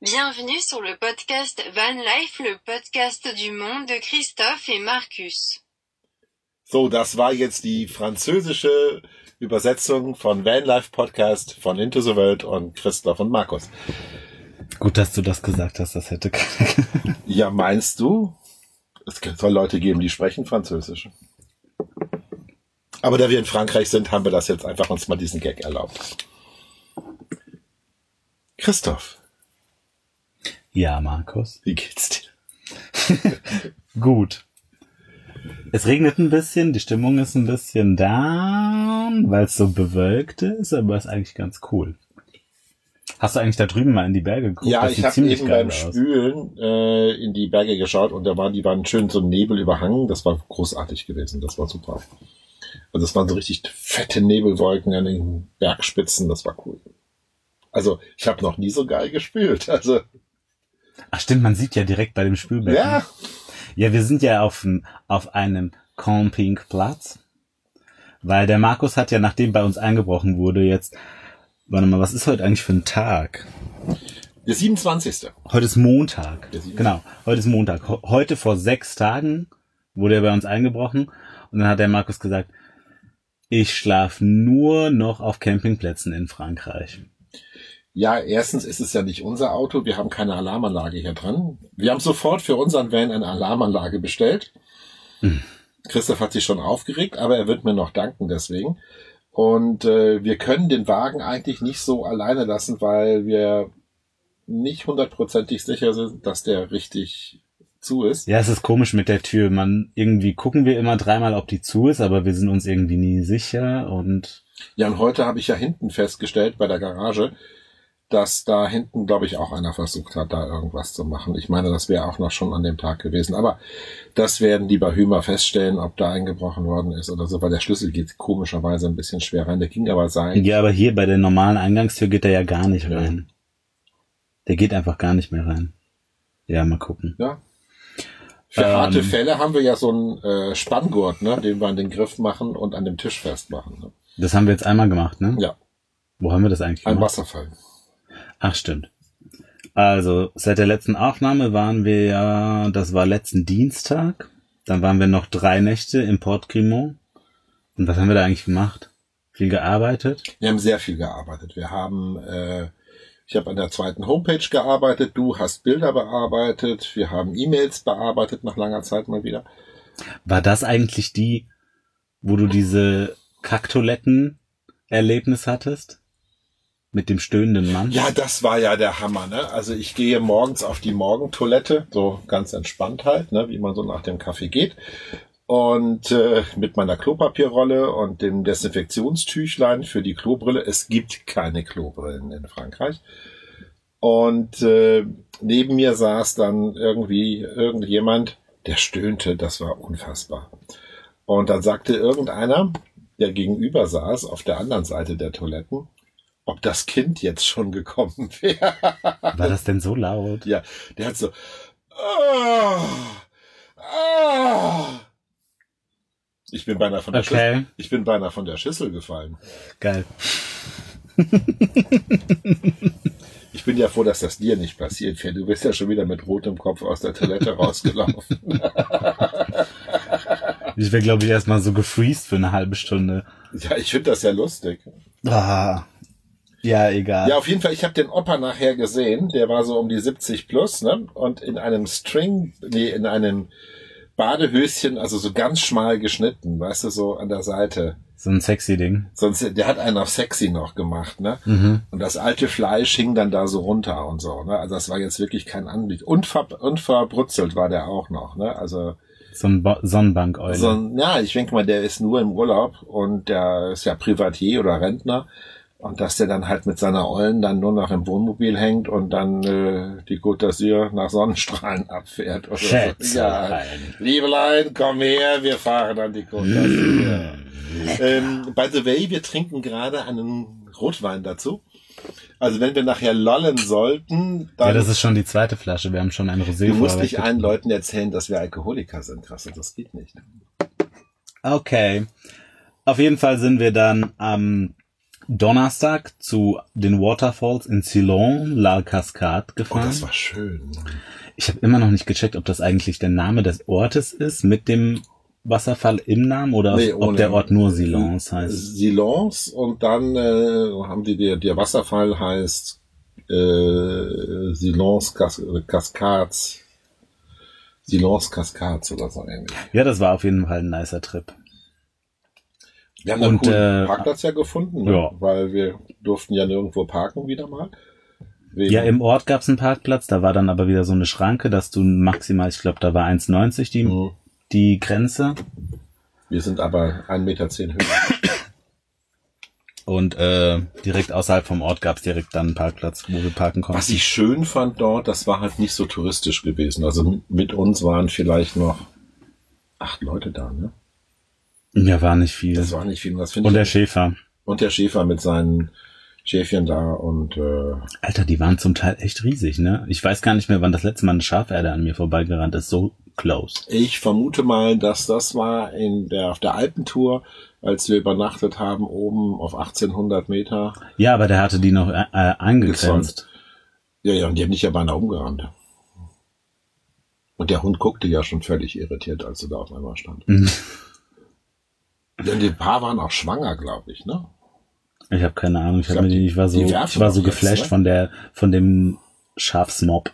Bienvenue sur le podcast Van Life, le podcast du monde de Christophe et Marcus. So, das war jetzt die französische Übersetzung von Van Life Podcast von Into the World und Christoph und Markus. Gut, dass du das gesagt hast, das hätte keiner. Ja, meinst du? Es soll Leute geben, die sprechen Französisch. Aber da wir in Frankreich sind, haben wir das jetzt einfach uns mal diesen Gag erlaubt. Christoph, Ja, Markus. wie geht's dir? Gut. Es regnet ein bisschen, die Stimmung ist ein bisschen down, weil es so bewölkt ist, aber ist eigentlich ganz cool. Hast du eigentlich da drüben mal in die Berge geguckt? Ja, ich habe eben beim aus. Spülen äh, in die Berge geschaut und da waren die waren schön so Nebel überhangen. Das war großartig gewesen. Das war super. Also es waren so richtig fette Nebelwolken an den Bergspitzen. Das war cool. Also ich habe noch nie so geil gespült. Also Ach stimmt, man sieht ja direkt bei dem Spülbecken. ja, Ja, wir sind ja auf, auf einem Campingplatz, weil der Markus hat ja, nachdem bei uns eingebrochen wurde, jetzt, warte mal, was ist heute eigentlich für ein Tag? der 27. Heute ist Montag. Genau, heute ist Montag. Heute vor sechs Tagen wurde er bei uns eingebrochen und dann hat der Markus gesagt, ich schlafe nur noch auf Campingplätzen in Frankreich. Ja, erstens ist es ja nicht unser Auto. Wir haben keine Alarmanlage hier dran. Wir haben sofort für unseren Van eine Alarmanlage bestellt. Christoph hat sich schon aufgeregt, aber er wird mir noch danken deswegen. Und äh, wir können den Wagen eigentlich nicht so alleine lassen, weil wir nicht hundertprozentig sicher sind, dass der richtig zu ist. Ja, es ist komisch mit der Tür. Man, irgendwie gucken wir immer dreimal, ob die zu ist, aber wir sind uns irgendwie nie sicher und Ja, und heute habe ich ja hinten festgestellt bei der Garage, dass da hinten, glaube ich, auch einer versucht hat, da irgendwas zu machen. Ich meine, das wäre auch noch schon an dem Tag gewesen. Aber das werden die bei Hümer feststellen, ob da eingebrochen worden ist oder so, weil der Schlüssel geht komischerweise ein bisschen schwer rein. Der ging aber sein. Ja, aber hier bei der normalen Eingangstür geht er ja gar nicht Ja. rein. Der geht einfach gar nicht mehr rein. Ja, mal gucken. Ja. Für Ähm. harte Fälle haben wir ja so einen äh, Spanngurt, ne, den wir an den Griff machen und an dem Tisch festmachen. Ne? Das haben wir jetzt einmal gemacht, ne? Ja, Wo haben wir das eigentlich ein gemacht? Wasserfall. Ach, stimmt. Also, seit der letzten Aufnahme waren wir ja, das war letzten Dienstag. Dann waren wir noch drei Nächte im Port Grimont. Und was haben wir da eigentlich gemacht? Viel gearbeitet? Wir haben sehr viel gearbeitet. Wir haben, äh, ich habe an der zweiten Homepage gearbeitet, du hast Bilder bearbeitet, wir haben E-Mails bearbeitet nach langer Zeit mal wieder. War das eigentlich die, wo du diese Kacktoiletten-Erlebnis hattest? Mit dem stöhnenden Mann? Ja, das war ja der Hammer, ne? Also ich gehe morgens auf die Morgentoilette, so ganz entspannt halt, ne, wie man so nach dem Kaffee geht. Und äh, mit meiner Klopapierrolle und dem Desinfektionstüchlein für die Klobrille. Es gibt keine Klobrillen in Frankreich. Und äh, neben mir saß dann irgendwie irgendjemand, der stöhnte, das war unfassbar. Und dann sagte irgendeiner, der gegenüber saß, auf der anderen Seite der Toiletten, ob das Kind jetzt schon gekommen wäre. War das denn so laut? Ja, der hat so. "Ah, ah." Ich bin beinahe von der Schüssel. Okay, Ich bin beinahe von der Schüssel gefallen. geil. Ich bin ja froh, dass das dir nicht passiert. Du bist ja schon wieder mit rotem Kopf aus der Toilette rausgelaufen. Ich wäre, glaube ich, erstmal so gefreezed für eine halbe Stunde. ja, ich finde das ja lustig. Ah. Ja, egal. Ja, auf jeden Fall, ich habe den Opa nachher gesehen. Der war so um die 70 plus, ne? Und in einem String, nee, in einem Badehöschen, also so ganz schmal geschnitten, weißt du, so an der Seite. So ein sexy Ding. Sonst, der hat einen auf sexy noch gemacht, ne? Mhm. Und das alte Fleisch hing dann da so runter und so, ne? Also das war jetzt wirklich kein Anblick. Und, ver und verbrutzelt war der auch noch, ne? Also So ein Bo Sonnenbankeule. so ein, ja, ich denke mal, der ist nur im Urlaub und der ist ja Privatier oder Rentner. Und dass der dann halt mit seiner Ollen dann nur noch im Wohnmobil hängt und dann äh, die Côte d'Azur nach Sonnenstrahlen abfährt. Oder so. Ja. Liebelein, komm her, wir fahren an die Côte d'Azur. ähm, by the way, wir trinken gerade einen Rotwein dazu. Also wenn wir nachher lollen sollten, ja, dann das ist schon die zweite Flasche. Wir haben schon ein Rosé du musst nicht allen Leuten erzählen, dass wir Alkoholiker sind, krass, das geht nicht. Okay. Auf jeden Fall sind wir dann am Donnerstag zu den Waterfalls in Ceylon, La Cascade Oh, gefahren. das war schön. ich habe immer noch nicht gecheckt, ob das eigentlich der Name des Ortes ist mit dem Wasserfall im Namen oder Nee, ob der Ort nur Silence heißt. Silence und dann äh, haben die der, der Wasserfall heißt äh, Silence Cas Cascades. Silence Cascades oder so ähnlich. Ja, das war auf jeden Fall ein nicer Trip. Wir haben einen Und, coolen äh, Parkplatz ja gefunden, ne? ja. weil wir durften ja nirgendwo parken wieder mal. Wegen- Ja, im Ort gab's einen Parkplatz, da war dann aber wieder so eine Schranke, dass du maximal, ich glaube, da war 1,90 die, Mhm. die Grenze. Wir sind aber 1,10 Meter höher. Und äh, direkt außerhalb vom Ort gab's direkt dann einen Parkplatz, wo wir parken konnten. Was ich schön fand dort, das war halt nicht so touristisch gewesen. Also mit uns waren vielleicht noch acht Leute da, ne? Ja, war nicht viel. Das war nicht viel. Das Und der. Schäfer. Und der Schäfer mit seinen Schäfchen da und äh, Alter, die waren zum Teil echt riesig, ne? Ich weiß gar nicht mehr, wann das letzte Mal eine Schaferde an mir vorbeigerannt ist. So close. ich vermute mal, dass das war in der auf der Alpentour, als wir übernachtet haben oben auf 1800 Meter. Ja, aber der hatte die noch äh, äh, eingegrenzt. Ja, ja, und die haben nicht ja beinahe umgerannt. Und der Hund guckte ja schon völlig irritiert, als er da auf einmal stand. Denn die Paar waren auch schwanger, glaube ich, ne? Ich habe keine Ahnung. Ich, Ich glaub, mir die, ich war so, ich war so doch jetzt, geflasht ne? von der, von dem Schafsmob.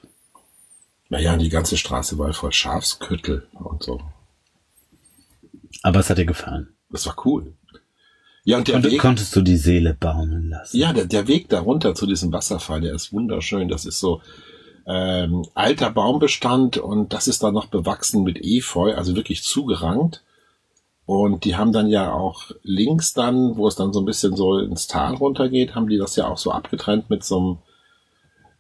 Naja, die ganze Straße war voll Schafsküttel und so. Aber es hat dir gefallen. Das war cool. Ja, und der Konnt, Weg, konntest du die Seele baumeln lassen? ja, der, der Weg darunter zu diesem Wasserfall, der ist wunderschön. Das ist so ähm, alter Baumbestand und das ist dann noch bewachsen mit Efeu, also wirklich zugerankt. Und die haben dann ja auch links dann, wo es dann so ein bisschen so ins Tal runtergeht, haben die das ja auch so abgetrennt mit so einem,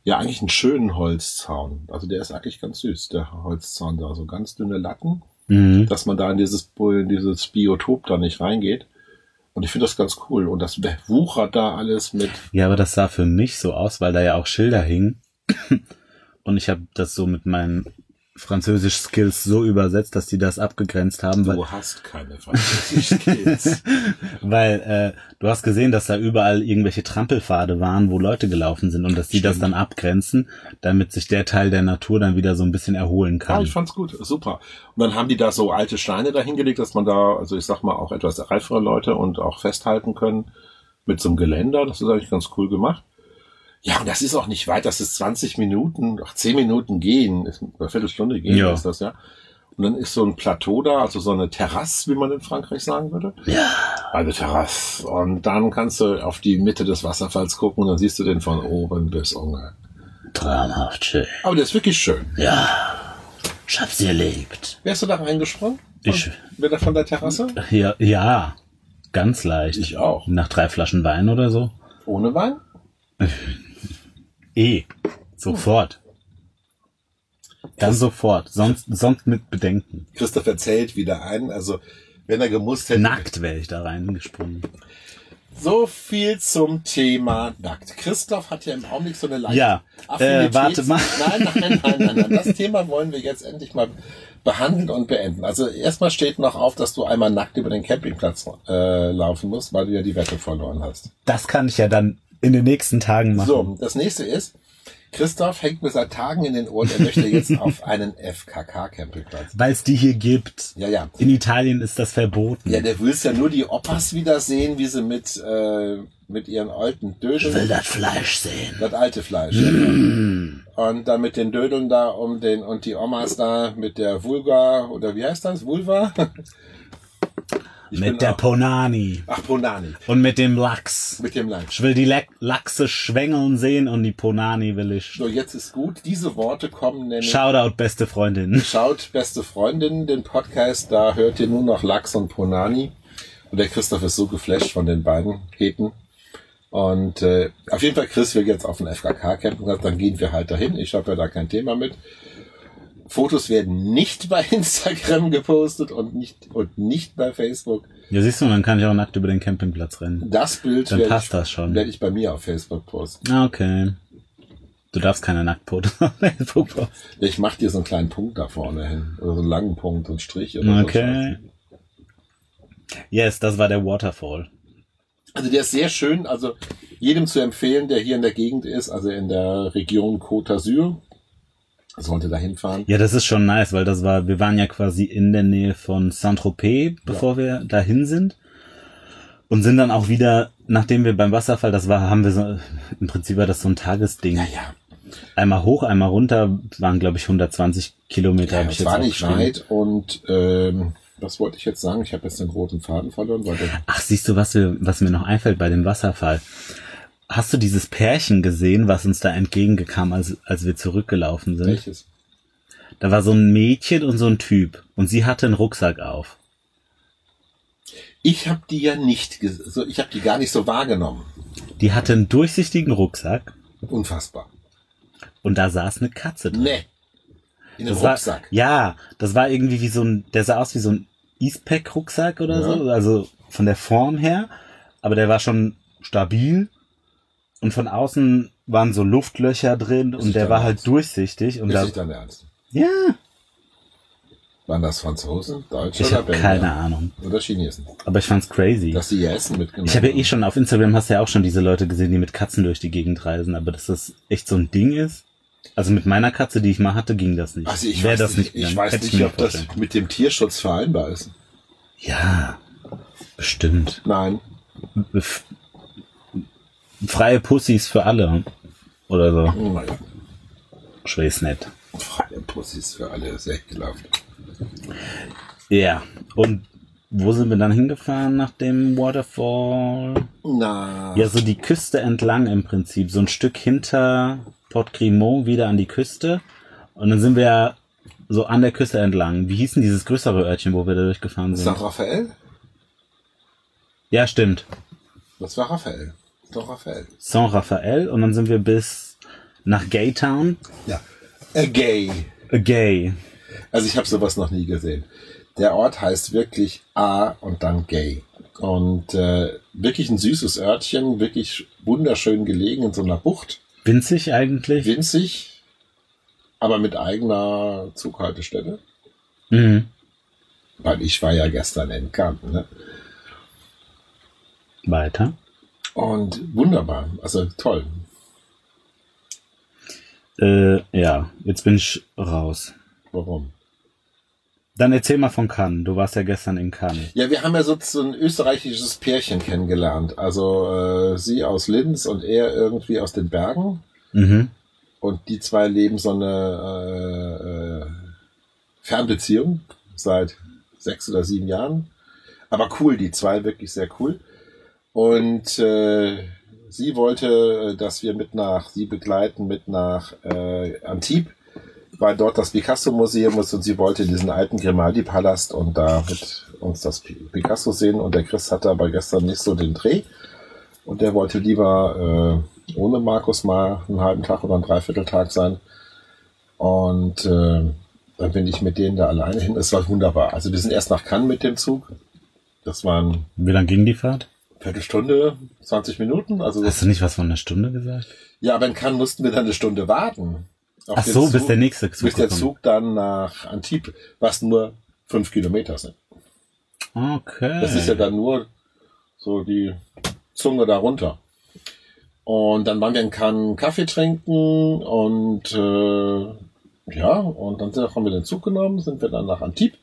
ja eigentlich einen schönen Holzzaun. Also der ist eigentlich ganz süß, der Holzzaun da, so ganz dünne Latten. Mhm. dass man da in dieses, in dieses Biotop da nicht reingeht. Und ich finde das ganz cool. Und das wuchert da alles mit. Ja, aber das sah für mich so aus, weil da ja auch Schilder hingen. Und ich habe das so mit meinen Französisch-Skills so übersetzt, dass die das abgegrenzt haben, weil, Du hast keine Französisch-Skills. weil äh, du hast gesehen, dass da überall irgendwelche Trampelpfade waren, wo Leute gelaufen sind und dass die das Stimmt. dann abgrenzen, damit sich der Teil der Natur dann wieder so ein bisschen erholen ja, kann. ich fand's gut. Super. Und dann haben die da so alte Steine dahingelegt, dass man da, also ich sag mal, auch etwas reifere Leute und auch festhalten können mit so einem Geländer. Das ist eigentlich ganz cool gemacht. Ja, und das ist auch nicht weit. Das ist 20 Minuten, ach, 10 Minuten gehen. Ist eine Viertelstunde gehen Ja. ist das, ja. Und dann ist so ein Plateau da, also so eine Terrasse, wie man in Frankreich sagen würde. Ja. Eine Terrasse. Und dann kannst du auf die Mitte des Wasserfalls gucken und dann siehst du den von oben bis unten. Traumhaft schön. Aber der ist wirklich schön. Ja. Ich hab's erlebt. Wärst du da reingesprungen? Ich- Wieder von der Terrasse? Ja, ja. Ganz leicht. Ich auch. Nach drei Flaschen Wein oder so. Ohne Wein? Eh. Sofort. Dann sofort. Sonst, sonst mit Bedenken. Christoph erzählt wieder ein. Also, wenn er gemusst hätte. Nackt wäre ich da reingesprungen. So viel zum Thema nackt. Christoph hat ja im Augenblick so eine leichte Ja, äh, warte mal. Nein, nein, nein, nein, nein. Das Thema wollen wir jetzt endlich mal behandeln und beenden. Also erstmal steht noch auf, dass du einmal nackt über den Campingplatz äh, laufen musst, weil du ja die Wette verloren hast. Das kann ich ja dann in den nächsten Tagen machen. So, das nächste ist, Christoph hängt mir seit Tagen in den Ohren, er möchte jetzt auf einen FKK-Campingplatz. Weil es die hier gibt. Ja, ja. In Italien ist das verboten. Ja, der willst ja nur die Opas wiedersehen, wie sie mit, äh, mit ihren alten Dödeln, das Fleisch sehen. das alte Fleisch, ja, genau. Und dann mit den Dödeln da um den, und die Omas da mit der Vulva, oder wie heißt das? Vulva? Ich Mit der auch- Ponani. Ach, Ponani. Und mit dem Lachs. Mit dem Lachs. Ich will die Lach- Lachse schwängeln sehen und die Ponani will ich. So, jetzt ist gut. Diese Worte kommen nämlich. Shoutout, beste Freundin. Schaut, beste Freundin, den Podcast, da hört ihr nur noch Lachs und Ponani. Und der Christoph ist so geflasht von den beiden Heten. Und äh, auf jeden Fall, Chris will jetzt auf den FKK-Campingplatz, dann gehen wir halt dahin. Ich habe ja da kein Thema mit. Fotos werden nicht bei Instagram gepostet und nicht und nicht bei Facebook. Ja, siehst du, dann kann ich auch nackt über den Campingplatz rennen. Das Bild Dann werde passt ich, das schon. werde ich bei mir auf Facebook posten. Ah, okay. Du darfst keine Nacktfotos auf Facebook posten. Ich mache dir so einen kleinen Punkt da vorne hin. Oder so einen langen Punkt, so einen Strich oder so. Okay. Yes, das war der Waterfall. Also der ist sehr schön, also jedem zu empfehlen, der hier in der Gegend ist, also in der Region Côte d'Azur, sollte da hinfahren. Ja, das ist schon nice, weil das war, wir waren ja quasi in der Nähe von Saint-Tropez, bevor wir dahin sind. Und sind dann auch wieder, nachdem wir beim Wasserfall, das war, haben wir so, im Prinzip war das so ein Tagesding. Ja, ja. Einmal hoch, einmal runter, waren glaube ich 120 Kilometer. ja hab ich es war nicht weit und ähm, was wollte ich jetzt sagen? Ich habe jetzt den roten Faden verloren, Ach, siehst du, was, wir, was mir noch einfällt bei dem Wasserfall? Hast du dieses Pärchen gesehen, was uns da entgegengekam, als, als wir zurückgelaufen sind? welches? Da war so ein Mädchen und so ein Typ. Und sie hatte einen Rucksack auf. Ich habe die ja nicht, so, ich habe die gar nicht so wahrgenommen. Die hatte einen durchsichtigen Rucksack Unfassbar. und da saß eine Katze drin. Nee. In einem Das war, Rucksack. ja, das war irgendwie wie so ein, der sah aus wie so ein Eastpack-Rucksack oder Ja. so, also von der Form her, aber der war schon stabil und von außen waren so Luftlöcher drin Ist und der war halt Ernst? durchsichtig und Ist da, nicht dein Ernst? ja, Waren das Franzosen, Deutsche ich oder Belgier? keine Ahnung, Oder Chinesen? aber ich fand's crazy. Dass sie ihr Essen mitgenommen Ich habe ja eh schon auf Instagram hast du ja auch schon diese Leute gesehen, die mit Katzen durch die Gegend reisen, aber dass das echt so ein Ding ist. Also mit meiner Katze, die ich mal hatte, ging das nicht. Also ich Wär weiß das nicht, ich gegangen, weiß nicht mir ob das mit dem Tierschutz vereinbar ist. Ja, bestimmt. Nein. Freie Pussys für alle. Oder so. Naja. Ich weiß nicht. Freie Pussys für alle, sehr ekelhaft. Ja. Und wo sind wir dann hingefahren nach dem Waterfall? Na, Ja, so die Küste entlang im Prinzip. So ein Stück hinter Port Grimont wieder an die Küste. Und dann sind wir ja so an der Küste entlang. Wie hieß denn dieses größere Örtchen, wo wir da durchgefahren sind? St. Raphael? Ja, stimmt. Das war Raphael. Doch Raphael. Saint Raphael. Und dann sind wir bis nach Gaytown. Ja. A gay. A Gay. Also ich habe sowas noch nie gesehen. Der Ort heißt wirklich A und dann Gay. Und äh, wirklich ein süßes Örtchen, wirklich wunderschön gelegen in so einer Bucht. Winzig eigentlich. Winzig, aber mit eigener Zughaltestelle. Mhm. Weil ich war ja gestern in Cannes. Ne? Weiter. Und wunderbar, also toll. Äh, ja, jetzt bin ich raus. Warum? Dann erzähl mal von Cannes. Du warst ja gestern in Cannes. Ja, wir haben ja so, ein österreichisches Pärchen kennengelernt. Also äh, sie aus Linz und er irgendwie aus den Bergen. Mhm. Und die zwei leben so eine äh, äh, Fernbeziehung seit sechs oder sieben Jahren. Aber cool, die zwei wirklich sehr cool. Und äh, sie wollte, äh, dass wir mit nach, sie begleiten mit nach äh, Antibes, weil dort das Picasso-Museum ist und sie wollte diesen alten Grimaldi-Palast und da mit uns das Pi- Picasso sehen. Und der Chris hatte aber gestern nicht so den Dreh. Und der wollte lieber äh, ohne Markus mal einen halben Tag oder einen Dreivierteltag sein. Und äh, dann bin ich mit denen da alleine hin. Es war wunderbar. Also wir sind erst nach Cannes mit dem Zug. Das waren Wie lang ging die Fahrt? Viertelstunde, 20 Minuten. Also Hast du nicht was von einer Stunde gesagt? ja, aber in Cannes mussten wir dann eine Stunde warten. Ach so, Zug, bis der nächste Zug bis der kommt. Zug dann nach Antibes, was nur fünf Kilometer sind. Okay. Das ist ja dann nur so die Zunge darunter. Und dann waren wir in Cannes Kaffee trinken und äh, ja, und dann sind- haben wir den Zug genommen, sind wir dann nach Antibes.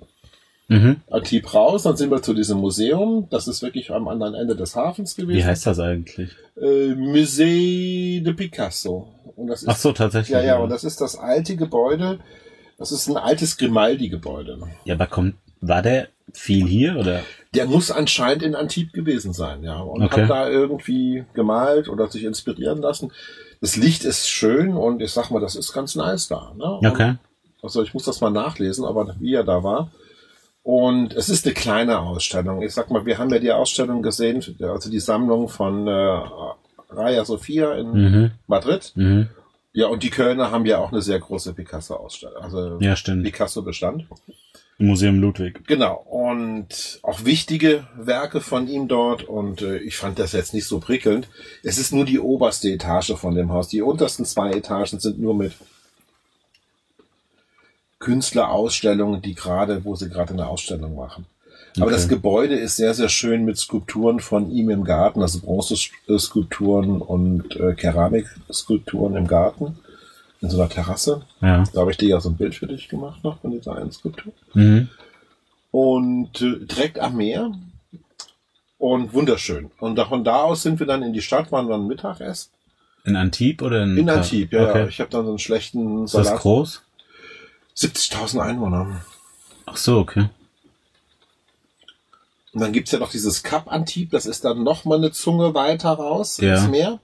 Mhm. Antibes raus, dann sind wir zu diesem Museum. Das ist wirklich am anderen Ende des Hafens gewesen. Wie heißt das eigentlich? Äh, Musée de Picasso. Und das ist, Ach so, tatsächlich. ja, ja, und das ist das alte Gebäude. Das ist ein altes Grimaldi-Gebäude. Ja, aber kommt, war der viel hier oder? Der muss anscheinend in Antibes gewesen sein, ja. Und Okay. hat da irgendwie gemalt oder sich inspirieren lassen. Das Licht ist schön und ich sag mal, das ist ganz nice da. Ne? Okay. Also ich muss das mal nachlesen, aber wie er da war. Und es ist eine kleine Ausstellung. Ich sag mal, wir haben ja die Ausstellung gesehen, also die Sammlung von äh, Raya Sofia in Mhm. Madrid. Mhm. Ja, und die Kölner haben ja auch eine sehr große Picasso-Ausstellung. Also Ja, stimmt. Picasso-Bestand. Museum Ludwig. Genau. Und auch wichtige Werke von ihm dort. Und äh, ich fand das jetzt nicht so prickelnd. Es ist nur die oberste Etage von dem Haus. Die untersten zwei Etagen sind nur mit Künstlerausstellungen, die gerade, wo sie gerade eine Ausstellung machen. Aber Okay. das Gebäude ist sehr, sehr schön mit Skulpturen von ihm im Garten, also Bronzeskulpturen und äh, Keramikskulpturen im Garten, in so einer Terrasse. Ja. Da habe ich dir ja so ein Bild für dich gemacht noch von dieser einen Skulptur. Mhm. Und äh, direkt am Meer und wunderschön. Und da- von da aus sind wir dann in die Stadt, waren dann Mittagessen. In Antibes oder in In Antibes, ja, ja. okay. Ich habe dann so einen schlechten Ist das Salat. groß? 70.000 Einwohner. Ach so, okay. Und dann gibt's ja noch dieses Cap Antibes, das ist dann noch mal eine Zunge weiter raus Ja. ins Meer.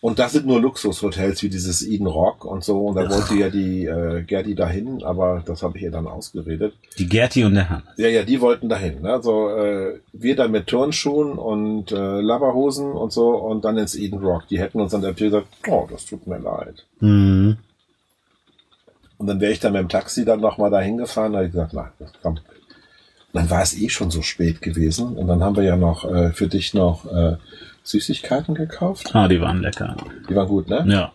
Und da sind nur Luxushotels wie dieses Eden Rock und so. Und da wollte ja die äh, Gerdi dahin, aber das habe ich ihr dann ausgeredet. Die Gerti und der Hannes. Ja, ja, die wollten dahin. Ne? Also äh, wir dann mit Turnschuhen und äh, Labberhosen und so und dann ins Eden Rock. Die hätten uns dann natürlich gesagt, oh, das tut mir leid. Mhm. Und dann wäre ich dann mit dem Taxi dann nochmal dahin gefahren. Da habe ich gesagt, na, komm. Und dann war es eh schon so spät gewesen. Und dann haben wir ja noch äh, für dich noch äh, Süßigkeiten gekauft. Ah, die waren lecker. Die waren gut, ne? Ja.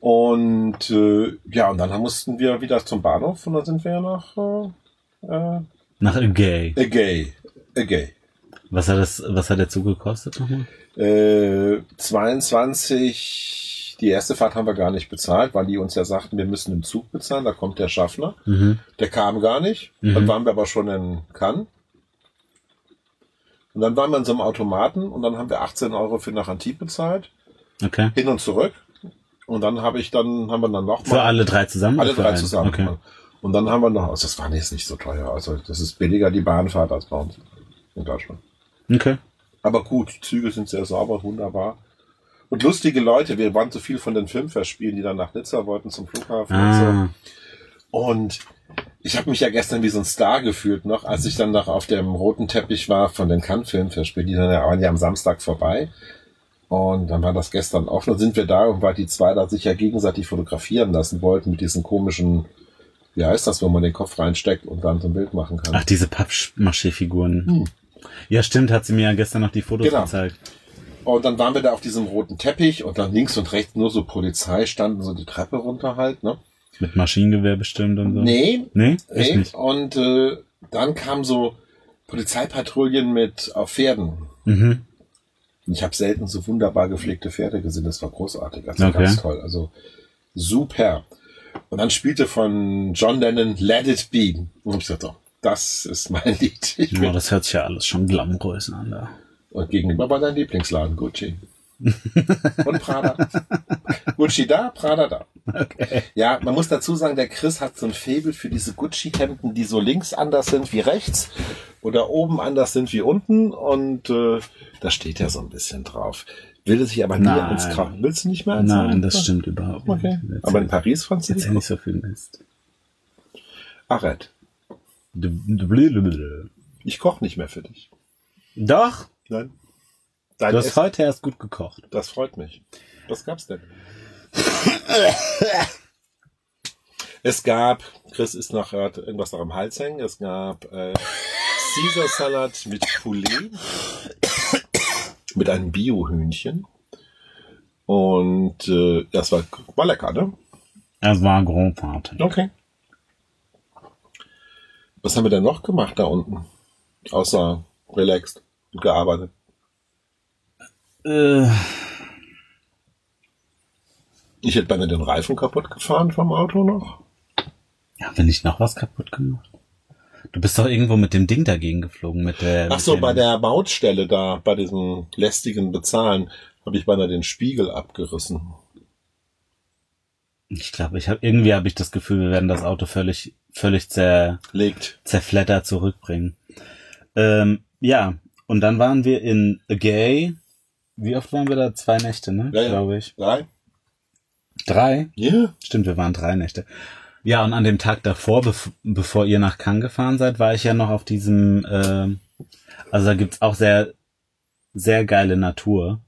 Und äh, ja, und dann mussten wir wieder zum Bahnhof und dann sind wir ja nach äh, äh, Nach Gay. Agay. Agay. Was hat das, was hat der Zug gekostet nochmal? Äh, 22, die erste Fahrt haben wir gar nicht bezahlt, weil die uns ja sagten, wir müssen im Zug bezahlen, da kommt der Schaffner. Mhm. Der kam gar nicht. Mhm. Dann waren wir aber schon in Cannes. Und dann waren wir in so einem Automaten und dann haben wir 18 Euro für nach Antibes bezahlt, Okay. hin und zurück. Und dann habe ich dann, haben wir dann noch Für alle drei zusammen? alle drei einen? zusammen. Okay. Und dann haben wir noch, also das war jetzt nicht so teuer, also das ist billiger die Bahnfahrt als bei uns in Deutschland. Okay. Aber gut, Züge sind sehr sauber, wunderbar. Und lustige Leute, wir waren so viel von den Filmfestspielen, die dann nach Nizza wollten zum Flughafen und so. Ah. Und ich habe mich ja gestern wie so ein Star gefühlt noch, als ich dann noch auf dem roten Teppich war von den Cannes Filmfestspielen, die dann ja, waren ja am Samstag vorbei. Und dann war das gestern offen. Dann sind wir da und weil die zwei da sich ja gegenseitig fotografieren lassen wollten mit diesen komischen, wie heißt das, wo man den Kopf reinsteckt und dann so ein Bild machen kann. Ach, diese Pappmaché-Figuren. Hm. Ja, stimmt, hat sie mir ja gestern noch die Fotos Genau. gezeigt. Und dann waren wir da auf diesem roten Teppich und dann links und rechts nur so Polizei standen so die Treppe runter halt, ne? Mit Maschinengewehr bestimmt und so. Nee, Nee? Nee. nicht? Und äh, dann kamen so Polizeipatrouillen mit auf Pferden. Mhm. Ich habe selten so wunderbar gepflegte Pferde gesehen. Das war großartig. Also Okay. ganz toll. Also super. Und dann spielte von John Lennon Let It Be. Und ich oh, das ist mein Lied. Ich Ja, das hört sich ja alles schon glamourös an da. Und gegenüber war dein Lieblingsladen, Gucci. Und Prada. Gucci da, Prada da. Okay. Ja, man muss dazu sagen, der Chris hat so ein Faible für diese Gucci-Hemden, die so links anders sind wie rechts oder oben anders sind wie unten und äh, da steht er so ein bisschen drauf. Will er sich aber nie ins Kaufen. Willst du nicht mehr eins Nein, das stimmt überhaupt nicht. Okay. Erzähl- Aber in Paris fandst du die nicht so viel Mist. Blablabla. Ich koche nicht mehr für dich. Doch, Nein. Dein du hast Essen, heute erst gut gekocht. das freut mich. Was gab's denn? es gab, Chris ist noch hat irgendwas noch am Hals hängen. Es gab äh, Caesar Salat mit Poulet, mit einem Biohühnchen. Und äh, das war, war lecker, ne? Es war Grand Party. Okay. Was haben wir denn noch gemacht da unten? Außer relaxed und gearbeitet. Äh, Ich hätte beinahe den Reifen kaputt gefahren vom Auto noch. ja, bin ich noch was kaputt gemacht? Du bist doch irgendwo mit dem Ding dagegen geflogen, mit der. Ach mit so, dem, bei der Mautstelle da, bei diesem lästigen Bezahlen, habe ich beinahe den Spiegel abgerissen. Ich glaube, ich habe irgendwie habe ich das Gefühl, wir werden das Auto völlig, völlig zer, Legt. zerfleddert zurückbringen. Ähm, ja, und dann waren wir in Gay. Wie oft waren wir da? Zwei Nächte, ne? Ja, ja. Glaube ich. Drei? Drei? Ja. Stimmt, wir waren drei Nächte. Ja, und an dem Tag davor, bev bevor ihr nach Cannes gefahren seid, war ich ja noch auf diesem, äh, also da gibt's auch sehr, sehr geile Natur,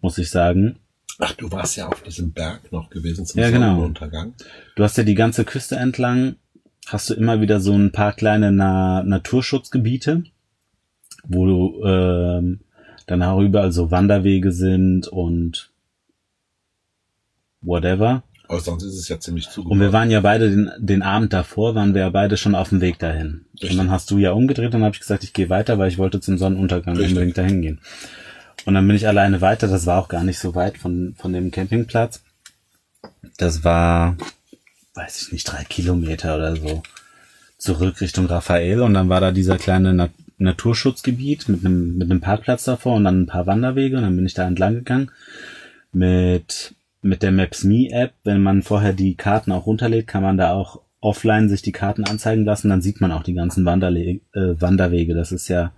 muss ich sagen. Ach, du warst ja auf diesem Berg noch gewesen zum Ja, genau. Sonnenuntergang. Du hast ja die ganze Küste entlang, hast du immer wieder so ein paar kleine Na Naturschutzgebiete, wo du, ähm, dann überall so Wanderwege sind und whatever. Aber sonst ist es ja ziemlich Und wir zugebaut. waren ja beide den, den Abend davor, waren wir ja beide schon auf dem Weg dahin. Richtig. Und dann hast du ja umgedreht und dann habe ich gesagt, ich gehe weiter, weil ich wollte zum Sonnenuntergang Richtig. unbedingt dahin gehen. Und dann bin ich alleine weiter. Das war auch gar nicht so weit von, von dem Campingplatz. Das war, weiß ich nicht, drei Kilometer oder so zurück Richtung Raphael. Und dann war da dieser kleine Naturschutzgebiet mit einem, mit einem Parkplatz davor und dann ein paar Wanderwege. Und dann bin ich da entlang gegangen mit, mit der Maps.me App. Wenn man vorher die Karten auch runterlädt, kann man da auch offline sich die Karten anzeigen lassen. Dann sieht man auch die ganzen Wanderle äh, Wanderwege. Das ist ja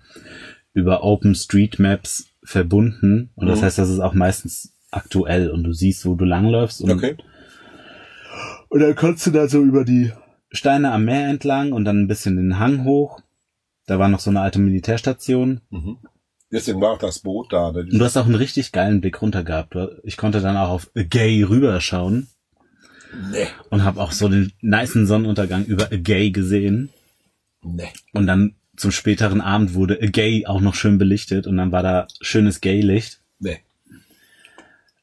über OpenStreetMaps verbunden. Und das Mhm. heißt, das ist auch meistens aktuell und du siehst, wo du langläufst. Und, Okay. und dann kannst du da so über die Steine am Meer entlang und dann ein bisschen den Hang hoch. Da war noch so eine alte Militärstation. Mhm. Deswegen war auch das Boot da. Ne? Und du hast auch einen richtig geilen Blick runter gehabt. Ich konnte dann auch auf Gay rüberschauen Nee. und habe auch so den nicen Sonnenuntergang über Gay gesehen. Nee. Und dann zum späteren Abend wurde Gay auch noch schön belichtet und dann war da schönes Gay-Licht. Nee.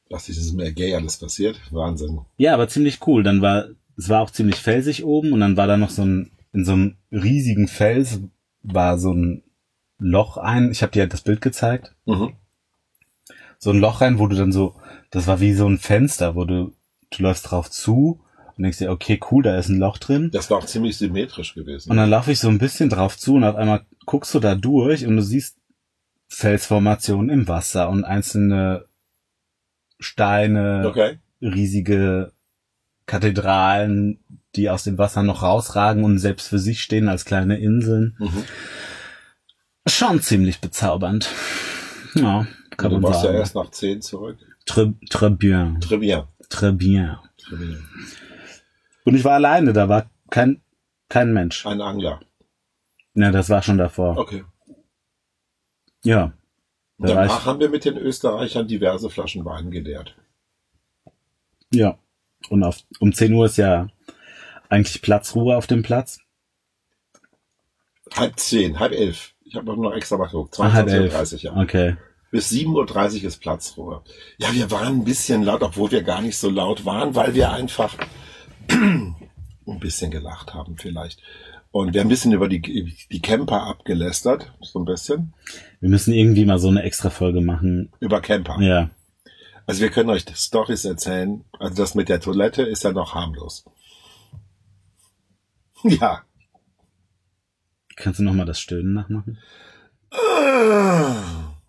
Was ist mehr gay alles passiert? Wahnsinn. Ja, aber ziemlich cool. Dann war, es war auch ziemlich felsig oben und dann war da noch so ein, in so einem riesigen Fels war so ein Loch ein. Ich habe dir das Bild gezeigt. Mhm. So ein Loch rein, wo du dann so, das war wie so ein Fenster, wo du, du läufst drauf zu und denkst dir, okay, cool, da ist ein Loch drin. Das war auch ziemlich symmetrisch gewesen. Und dann laufe ich so ein bisschen drauf zu und auf einmal guckst du da durch und du siehst Felsformationen im Wasser und einzelne Steine, Okay. riesige Kathedralen, die aus dem Wasser noch rausragen und selbst für sich stehen als kleine Inseln. Mhm. Schon ziemlich bezaubernd. Ja, kann du man warst ja sagen. erst nach 10 zurück. Très, très bien. Très bien. Très bien. Très bien. Und ich war alleine, da war kein, kein Mensch. Ein Angler. Ja, das war schon davor. Okay. Ja. Da Danach ich, haben wir mit den Österreichern diverse Flaschen Wein geleert. ja. Und auf, um 10 Uhr ist ja eigentlich Platzruhe auf dem Platz. Halb zehn, halb elf. Ich habe noch extra mal geguckt. Ah, halb elf. 22.30 Uhr, ja. Okay. Bis 7.30 Uhr ist Platzruhe. Ja, wir waren ein bisschen laut, obwohl wir gar nicht so laut waren, weil wir einfach ein bisschen gelacht haben vielleicht. Und wir haben ein bisschen über die, die Camper abgelästert, so ein bisschen. Wir müssen irgendwie mal so eine extra Folge machen. Über Camper. Ja. Also wir können euch Stories erzählen. Also das mit der Toilette ist ja noch harmlos. Ja. Kannst du noch mal das Stöhnen nachmachen?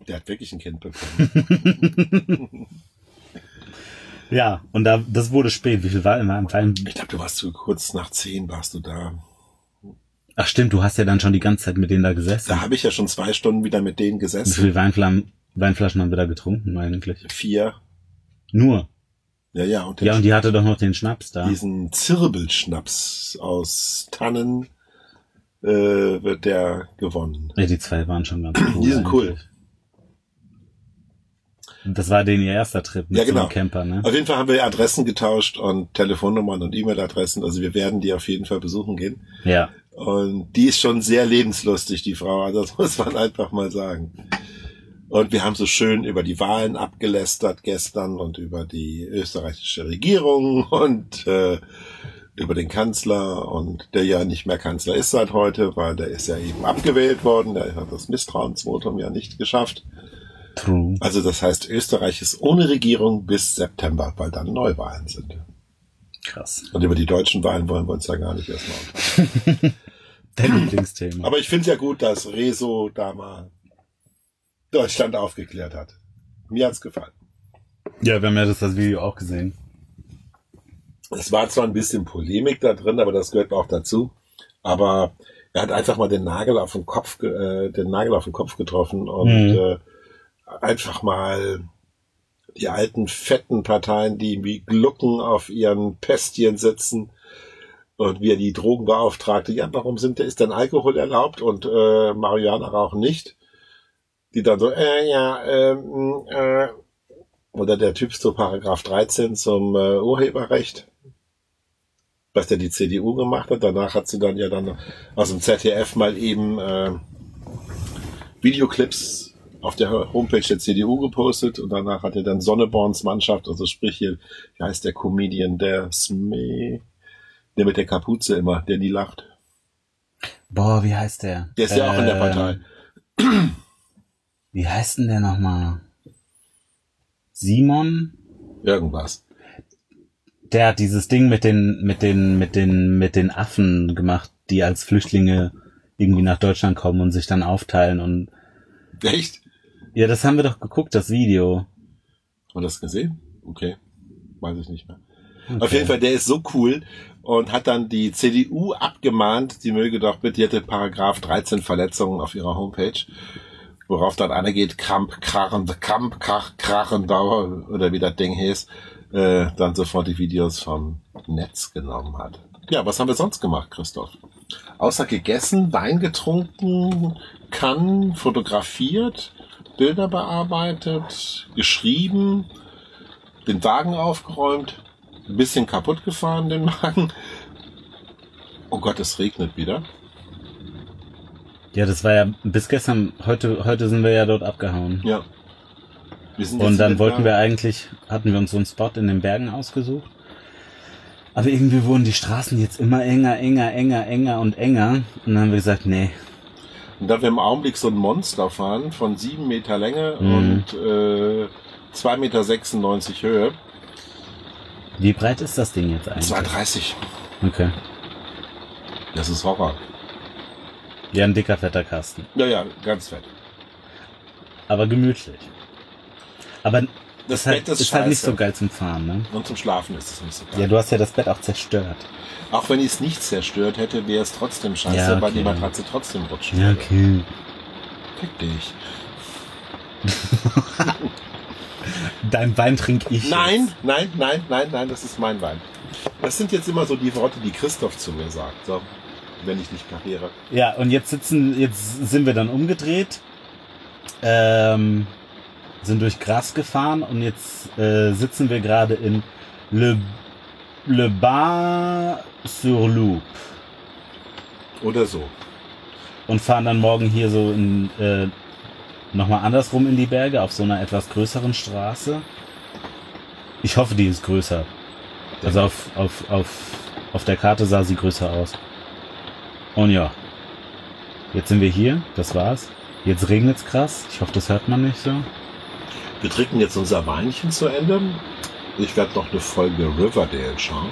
Der hat wirklich ein Kind bekommen. Ja, und da, das wurde spät. Wie viel war immer am Wein? Ich glaube, du warst so kurz nach zehn warst du da. Ach stimmt, du hast ja dann schon die ganze Zeit mit denen da gesessen. Da habe ich ja schon zwei Stunden wieder mit denen Wie gesessen. viele Weinflaschen, Weinflaschen haben wir da getrunken eigentlich? Vier. Nur. Ja, ja. Und Ja, und die hatte doch noch den Schnaps da. diesen Zirbelschnaps aus Tannen äh, wird der gewonnen. Ja, die zwei waren schon ganz cool. Die sind cool. eigentlich. Das war den ihr erster Trip mit Ja, genau. einem Camper, ne? Auf jeden Fall haben wir Adressen getauscht und Telefonnummern und E-Mail-Adressen. Also wir werden die auf jeden Fall besuchen gehen. Ja. Und die ist schon sehr lebenslustig, die Frau. Also das muss man einfach mal sagen. Und wir haben so schön über die Wahlen abgelästert gestern und über die österreichische Regierung und äh, über den Kanzler und der ja nicht mehr Kanzler ist seit heute, weil der ist ja eben abgewählt worden. Der hat das Misstrauensvotum ja nicht geschafft. True. Also das heißt, Österreich ist ohne Regierung bis September, weil dann Neuwahlen sind. Krass. Und über die deutschen Wahlen wollen wir uns ja gar nicht erstmal unterhalten. Dein Lieblingsthema. Aber ich finde es ja gut, dass Rezo da mal Deutschland aufgeklärt hat. Mir hat's gefallen. Ja, wir haben ja das, das Video auch gesehen. Es war zwar ein bisschen Polemik da drin, aber das gehört auch dazu. Aber er hat einfach mal den Nagel auf den Kopf, äh, den Nagel auf den Kopf getroffen und Mhm. äh, einfach mal die alten fetten Parteien, die wie Glucken auf ihren Pestien sitzen und wie er die Drogenbeauftragte, ja, warum sind, ist denn Alkohol erlaubt und äh, Marihuana rauchen nicht? Die dann so, äh, ja, ähm, äh, oder der Typ zu Paragraph 13 zum äh, Urheberrecht, was ja die CDU gemacht hat. Danach hat sie dann ja dann aus dem ZDF mal eben äh, Videoclips auf der Homepage der CDU gepostet und danach hat er dann Sonneborns Mannschaft, also sprich hier, wie heißt der Comedian, der Sme, der mit der Kapuze immer, der nie lacht. Boah, wie heißt der? Der ist ja auch in der Ähm, Partei. Wie heißt denn der nochmal? Simon? Irgendwas. Der hat dieses Ding mit den, mit den, mit den, mit den Affen gemacht, die als Flüchtlinge irgendwie nach Deutschland kommen und sich dann aufteilen und, Echt? ja, das haben wir doch geguckt, das Video. Hat man das gesehen? Okay. Weiß ich nicht mehr. Auf jeden Fall, der ist so cool und hat dann die CDU abgemahnt, sie möge doch bitte, die hatte Paragraph 13 Verletzungen auf ihrer Homepage, worauf dann einer geht, Kramp, Krachen, Kramp, Krach, Krachendauer oder wie das Ding hieß, äh, dann sofort die Videos vom Netz genommen hat. Ja, was haben wir sonst gemacht, Christoph? Außer gegessen, Wein getrunken, kann, fotografiert, Bilder bearbeitet, geschrieben, den Wagen aufgeräumt, ein bisschen kaputt gefahren, den Wagen. Oh Gott, es regnet wieder. Ja, das war ja bis gestern, heute, heute sind wir ja dort abgehauen. Ja. Und dann wollten den wir eigentlich, hatten wir uns so einen Spot in den Bergen ausgesucht. Aber irgendwie wurden die Straßen jetzt immer enger, enger, enger, enger und enger. Und dann haben wir gesagt, nee, Und da wir im Augenblick so ein Monster fahren von sieben Meter Länge Mhm. und äh, 2,96 Meter Höhe. wie breit ist das Ding jetzt eigentlich? 2,30. Okay. Das ist Horror. Ja, ein dicker, fetter Kasten. Ja, ja, ganz fett. Aber gemütlich. Aber Das ist halt, Bett ist, ist halt nicht so geil zum Fahren, ne? Und zum Schlafen ist es nicht so geil. Ja, du hast ja das Bett auch zerstört. Auch wenn ich es nicht zerstört hätte, wäre es trotzdem scheiße, Ja, weil die okay. Matratze trotzdem rutschen Ja, okay. Fick dich. Dein Wein trink ich. Nein, Jetzt. nein, nein, nein, nein, das ist mein Wein. Das sind jetzt immer so die Worte, die Christoph zu mir sagt, so, wenn ich nicht kariere. Ja, und jetzt sitzen, jetzt sind wir dann umgedreht, ähm, sind durch Gras gefahren und jetzt äh, sitzen wir gerade in Le, Le Bas-sur-Loup Oder so. und fahren dann morgen hier so in, äh, nochmal andersrum in die Berge auf so einer etwas größeren Straße. Ich hoffe, die ist größer. Also auf, auf, auf, auf der Karte sah sie größer aus. Und ja. Jetzt sind wir hier, das war's. Jetzt regnet's krass. Ich hoffe, das hört man nicht so. Wir trinken jetzt unser Weinchen zu Ende. Ich werde noch eine Folge Riverdale schauen.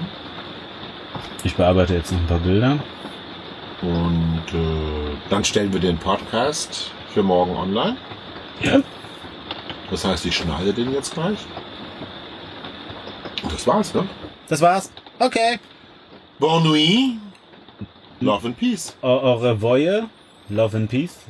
Ich bearbeite jetzt noch ein paar Bilder. Und äh, dann stellen wir den Podcast für morgen online. Ja. Das heißt, ich schneide den jetzt gleich. Und das war's, ne? Das war's. Okay. Bonne nuit. Love and Peace. Au, au revoir. Love and Peace.